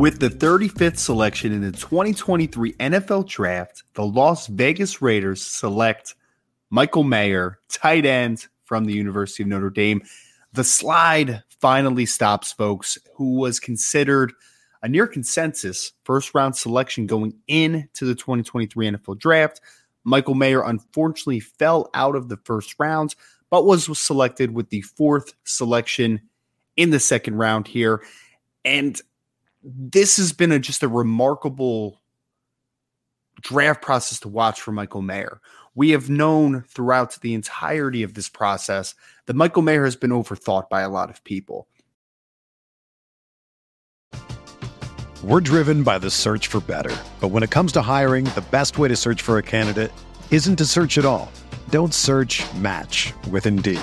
With the 35th selection in the 2023 NFL Draft, the Las Vegas Raiders select Michael Mayer, tight end from the University of Notre Dame. The slide finally stops, folks, who was considered a near consensus first round selection going into the 2023 NFL Draft. Michael Mayer unfortunately fell out of the first round, but was selected with the fourth selection in the second round here. And this has been a, just a remarkable draft process to watch for Michael Mayer. We have known throughout the entirety of this process that Michael Mayer has been overthought by a lot of people. We're driven by the search for better. But when it comes to hiring, the best way to search for a candidate isn't to search at all. Don't search match with Indeed.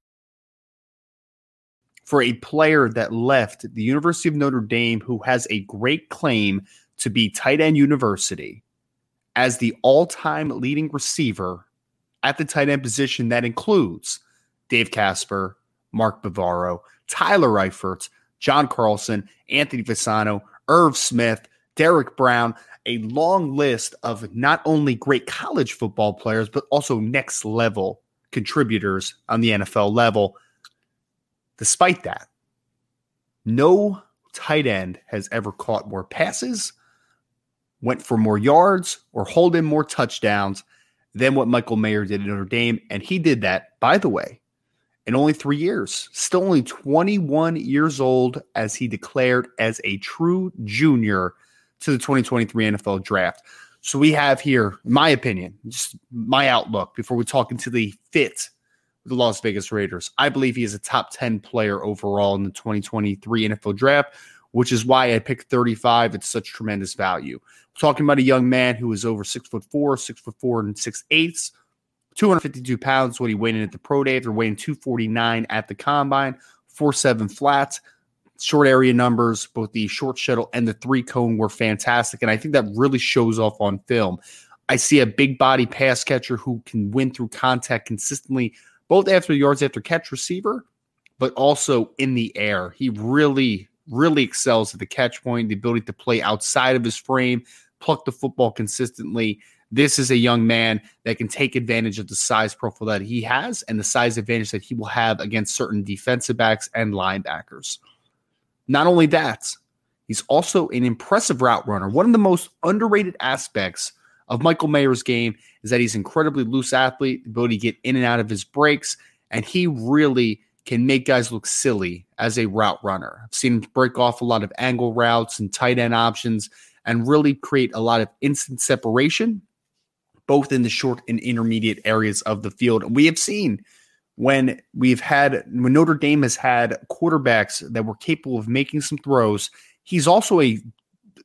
For a player that left the University of Notre Dame who has a great claim to be tight end university as the all-time leading receiver at the tight end position that includes Dave Casper, Mark Bavaro, Tyler Eifert, John Carlson, Anthony Fasano, Irv Smith, Derek Brown, a long list of not only great college football players, but also next level contributors on the NFL level. Despite that, no tight end has ever caught more passes, went for more yards, or hold in more touchdowns than what Michael Mayer did at Notre Dame. And he did that, by the way, in only three years. Still only 21 years old as he declared as a true junior to the 2023 NFL draft. So we have here, my opinion, just my outlook before we talk into the fit the Las Vegas Raiders. I believe he is a top 10 player overall in the 2023 NFL draft. which is why I picked 35. It's such tremendous value. We're talking about a young man who is over six foot four, six foot four and six eighths, 252 pounds. What he weighed in at the pro day after weighing 249 at the combine, four seven flats. Short area numbers, both the short shuttle and the three cone were fantastic. And I think that really shows off on film. I see a big body pass catcher who can win through contact consistently, both after yards after catch receiver, but also in the air. He really, really excels at the catch point, the ability to play outside of his frame, pluck the football consistently. This is a young man that can take advantage of the size profile that he has and the size advantage that he will have against certain defensive backs and linebackers. Not only that, he's also an impressive route runner. One of the most underrated aspects of Michael Mayer's game is that he's incredibly loose athlete, ability to get in and out of his breaks, and he really can make guys look silly as a route runner. I've seen him break off a lot of angle routes and tight end options and really create a lot of instant separation, both in the short and intermediate areas of the field. And we have seen when we've had, when Notre Dame has had quarterbacks that were capable of making some throws, he's also a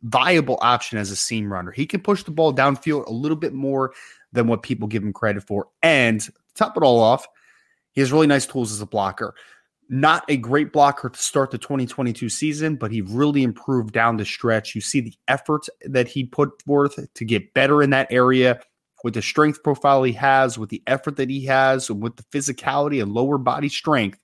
viable option as a seam runner. He can push the ball downfield a little bit more than what people give him credit for. And top it all off, he has really nice tools as a blocker. Not a great blocker to start the 2022 season, but he really improved down the stretch. You see the effort that he put forth to get better in that area with the strength profile he has, with the effort that he has, and with the physicality and lower body strength.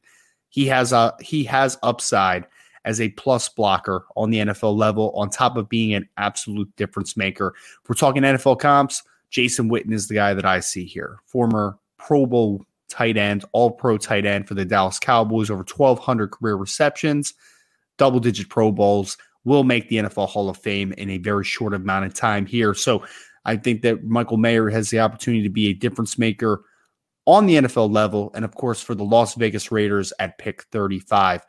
He has a he has upside as a plus blocker on the NFL level, on top of being an absolute difference maker. If we're talking NFL comps, Jason Witten is the guy that I see here. Former Pro Bowl tight end, all pro tight end for the Dallas Cowboys, over 1,200 career receptions, double digit Pro Bowls, will make the NFL Hall of Fame in a very short amount of time here. So I think that Michael Mayer has the opportunity to be a difference maker on the NFL level, and of course for the Las Vegas Raiders at pick 35.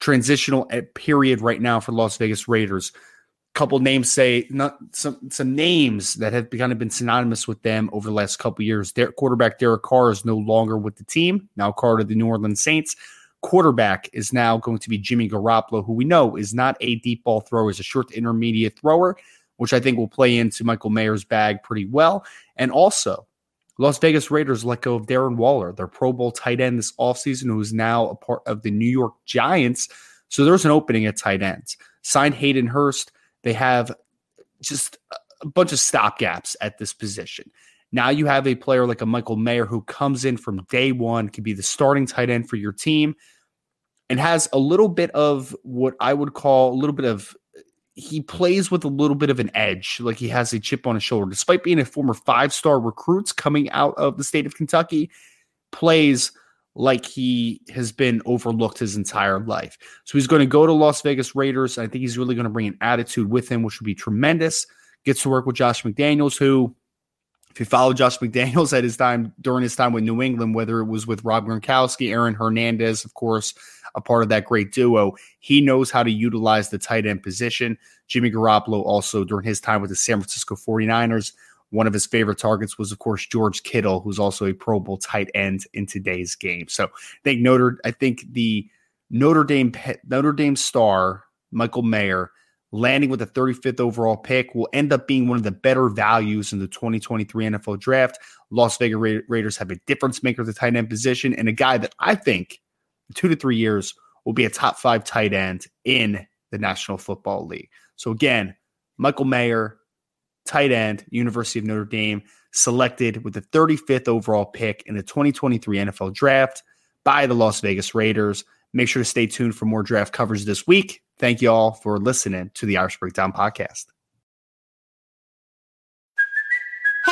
Transitional period right now for Las Vegas Raiders couple names say not some some names that have kind of been synonymous with them over the last couple years. Their quarterback Derek Carr is no longer with the team. Now Carr to the New Orleans Saints. Quarterback is now going to be Jimmy Garoppolo, who we know is not a deep ball thrower, is a short to intermediate thrower, which I think will play into Michael Mayer's bag pretty well. And also, Las Vegas Raiders let go of Darren Waller, their Pro Bowl tight end this offseason, who is now a part of the New York Giants. So there's an opening at tight ends. Signed Hayden Hurst they have just a bunch of stopgaps at this position. Now you have a player like a Michael Mayer who comes in from day one, can be the starting tight end for your team, and has a little bit of what I would call a little bit of he plays with a little bit of an edge, like he has a chip on his shoulder. Despite being a former five star recruits coming out of the state of Kentucky, plays like he has been overlooked his entire life. So he's going to go to Las Vegas Raiders. I think he's really going to bring an attitude with him, which would be tremendous. Gets to work with Josh McDaniels, who, if you follow Josh McDaniels at his time during his time with New England, whether it was with Rob Gronkowski, Aaron Hernandez, of course, a part of that great duo, he knows how to utilize the tight end position. Jimmy Garoppolo also during his time with the San Francisco 49ers one of his favorite targets was, of course, George Kittle, who's also a Pro Bowl tight end in today's game. So I think Notre, I think the Notre Dame Notre Dame star Michael Mayer landing with the 35th overall pick will end up being one of the better values in the 2023 NFL draft. Las Vegas Ra- Raiders have a difference maker at the tight end position and a guy that I think in two to three years will be a top five tight end in the National Football League. So again, Michael Mayer, tight end, University of Notre Dame, selected with the 35th overall pick in the 2023 NFL Draft by the Las Vegas Raiders. Make sure to stay tuned for more draft coverage this week. Thank you all for listening to the Irish Breakdown Podcast.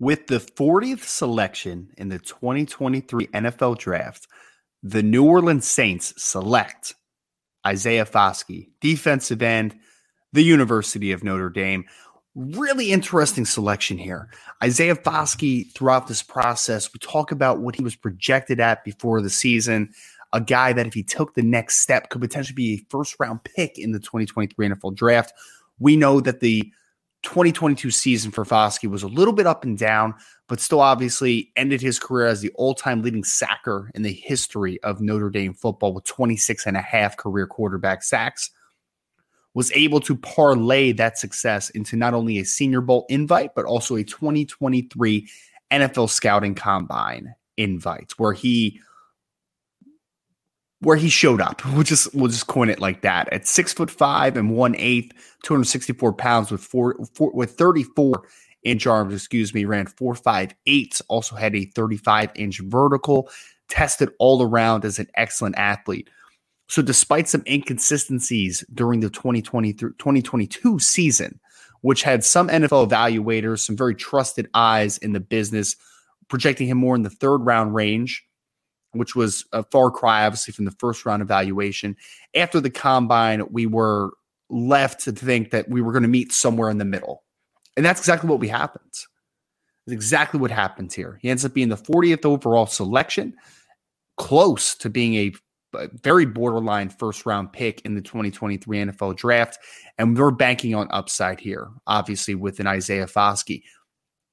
With the 40th selection in the 2023 NFL Draft, the New Orleans Saints select Isaiah Foskey, defensive end, the University of Notre Dame. Really interesting selection here. Isaiah Foskey, throughout this process, we talk about what he was projected at before the season. A guy that, if he took the next step, could potentially be a first round pick in the 2023 NFL draft. We know that the 2022 season for Foskey was a little bit up and down, but still obviously ended his career as the all-time leading sacker in the history of Notre Dame football with 26 and a half career quarterback sacks. Was able to parlay that success into not only a Senior Bowl invite, but also a 2023 NFL Scouting Combine invite, where he where he showed up. We'll just we'll just coin it like that. At six foot five and one eighth, 264 pounds with four, four with 34 inch arms, excuse me, ran four five eight, also had a 35 inch vertical, tested all around as an excellent athlete. So despite some inconsistencies during the 2020 2022 season, which had some NFL evaluators, some very trusted eyes in the business, projecting him more in the third round range which was a far cry, obviously, from the first round evaluation. After the combine, we were left to think that we were going to meet somewhere in the middle. And that's exactly what we happened. That's exactly what happens here. He ends up being the 40th overall selection, close to being a, a very borderline first round pick in the 2023 NFL draft. And we're banking on upside here, obviously, with an Isaiah Foskey.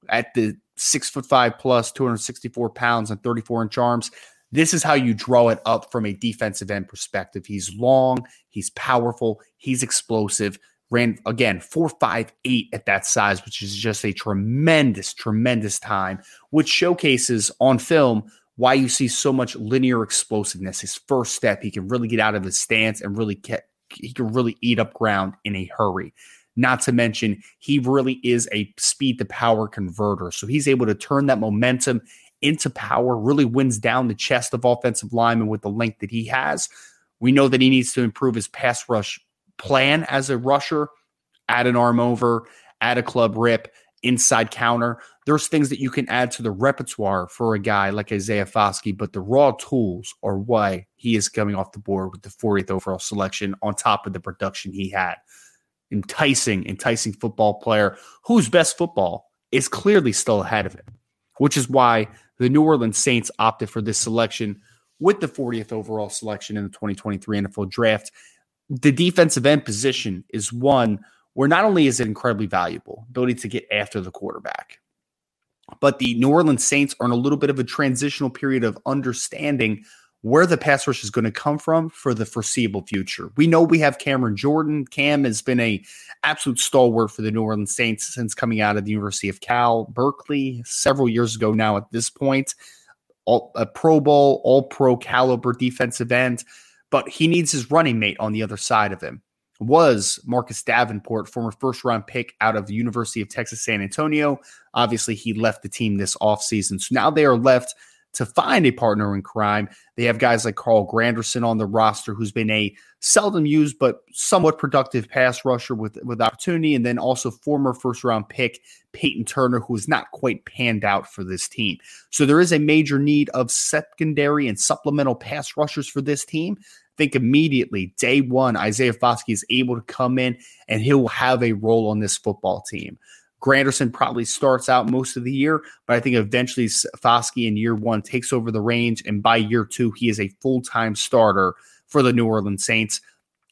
At the six foot five plus, 264 pounds, and 34 inch arms, this is how you draw it up from a defensive end perspective. He's long, he's powerful, he's explosive. Ran again four five eight at that size, which is just a tremendous, tremendous time, which showcases on film why you see so much linear explosiveness. His first step, he can really get out of his stance and really get he can really eat up ground in a hurry. Not to mention, he really is a speed to power converter. So he's able to turn that momentum into power, really wins down the chest of offensive linemen with the length that he has. We know that he needs to improve his pass rush plan as a rusher, add an arm over, add a club rip, inside counter. There's things that you can add to the repertoire for a guy like Isaiah Foskey, but the raw tools are why he is coming off the board with the 40th overall selection on top of the production he had. Enticing, enticing football player whose best football is clearly still ahead of him, which is why the New Orleans Saints opted for this selection with the 40th overall selection in the 2023 NFL draft. The defensive end position is one where not only is it incredibly valuable, ability to get after the quarterback, but the New Orleans Saints are in a little bit of a transitional period of understanding where the pass rush is going to come from for the foreseeable future. We know we have Cameron Jordan. Cam has been a absolute stalwart for the New Orleans Saints since coming out of the University of Cal Berkeley several years ago now at this point. All, a Pro Bowl, all pro caliber defensive end, but he needs his running mate on the other side of him. Was Marcus Davenport, former first round pick out of the University of Texas San Antonio. Obviously, he left the team this offseason. So now they are left to find a partner in crime. They have guys like Carl Granderson on the roster, who's been a seldom used but somewhat productive pass rusher with, with opportunity, and then also former first round pick Peyton Turner, who is not quite panned out for this team. So there is a major need of secondary and supplemental pass rushers for this team. Think immediately, day one, Isaiah Foskey is able to come in and he'll have a role on this football team. Granderson probably starts out most of the year, but I think eventually Foskey in year one takes over the range, and by year two, he is a full time starter for the New Orleans Saints.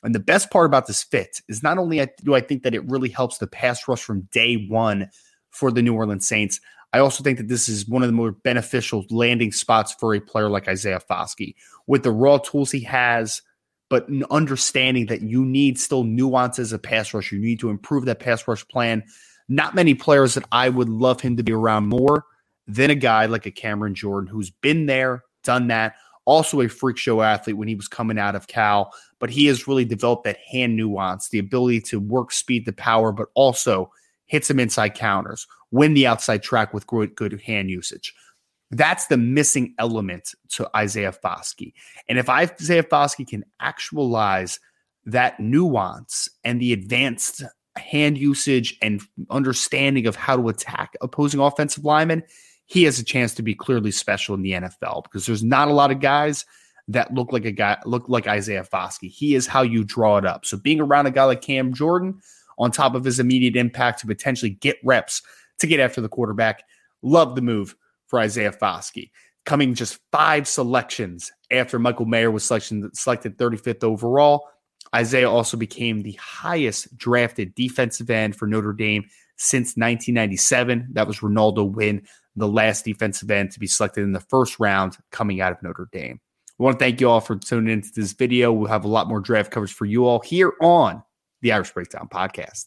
And the best part about this fit is not only do I think that it really helps the pass rush from day one for the New Orleans Saints, I also think that this is one of the more beneficial landing spots for a player like Isaiah Foskey with the raw tools he has, but understanding that you need still nuances of pass rush. You need to improve that pass rush plan not many players that I would love him to be around more than a guy like a Cameron Jordan who's been there, done that, also a freak show athlete when he was coming out of Cal, but he has really developed that hand nuance, the ability to work speed to power, but also hit some inside counters, win the outside track with good, good hand usage. That's the missing element to Isaiah Foskey. And if Isaiah Foskey can actualize that nuance and the advanced hand usage and understanding of how to attack opposing offensive linemen, he has a chance to be clearly special in the NFL because there's not a lot of guys that look like a guy look like Isaiah Foskey. He is how you draw it up. So being around a guy like Cam Jordan on top of his immediate impact to potentially get reps to get after the quarterback, love the move for Isaiah Foskey. Coming just five selections after Michael Mayer was selected, selected 35th overall. Isaiah also became the highest drafted defensive end for Notre Dame since 1997. That was Renaldo Wynn, the last defensive end to be selected in the first round coming out of Notre Dame. I want to thank you all for tuning into this video. We'll have a lot more draft coverage for you all here on the Irish Breakdown Podcast.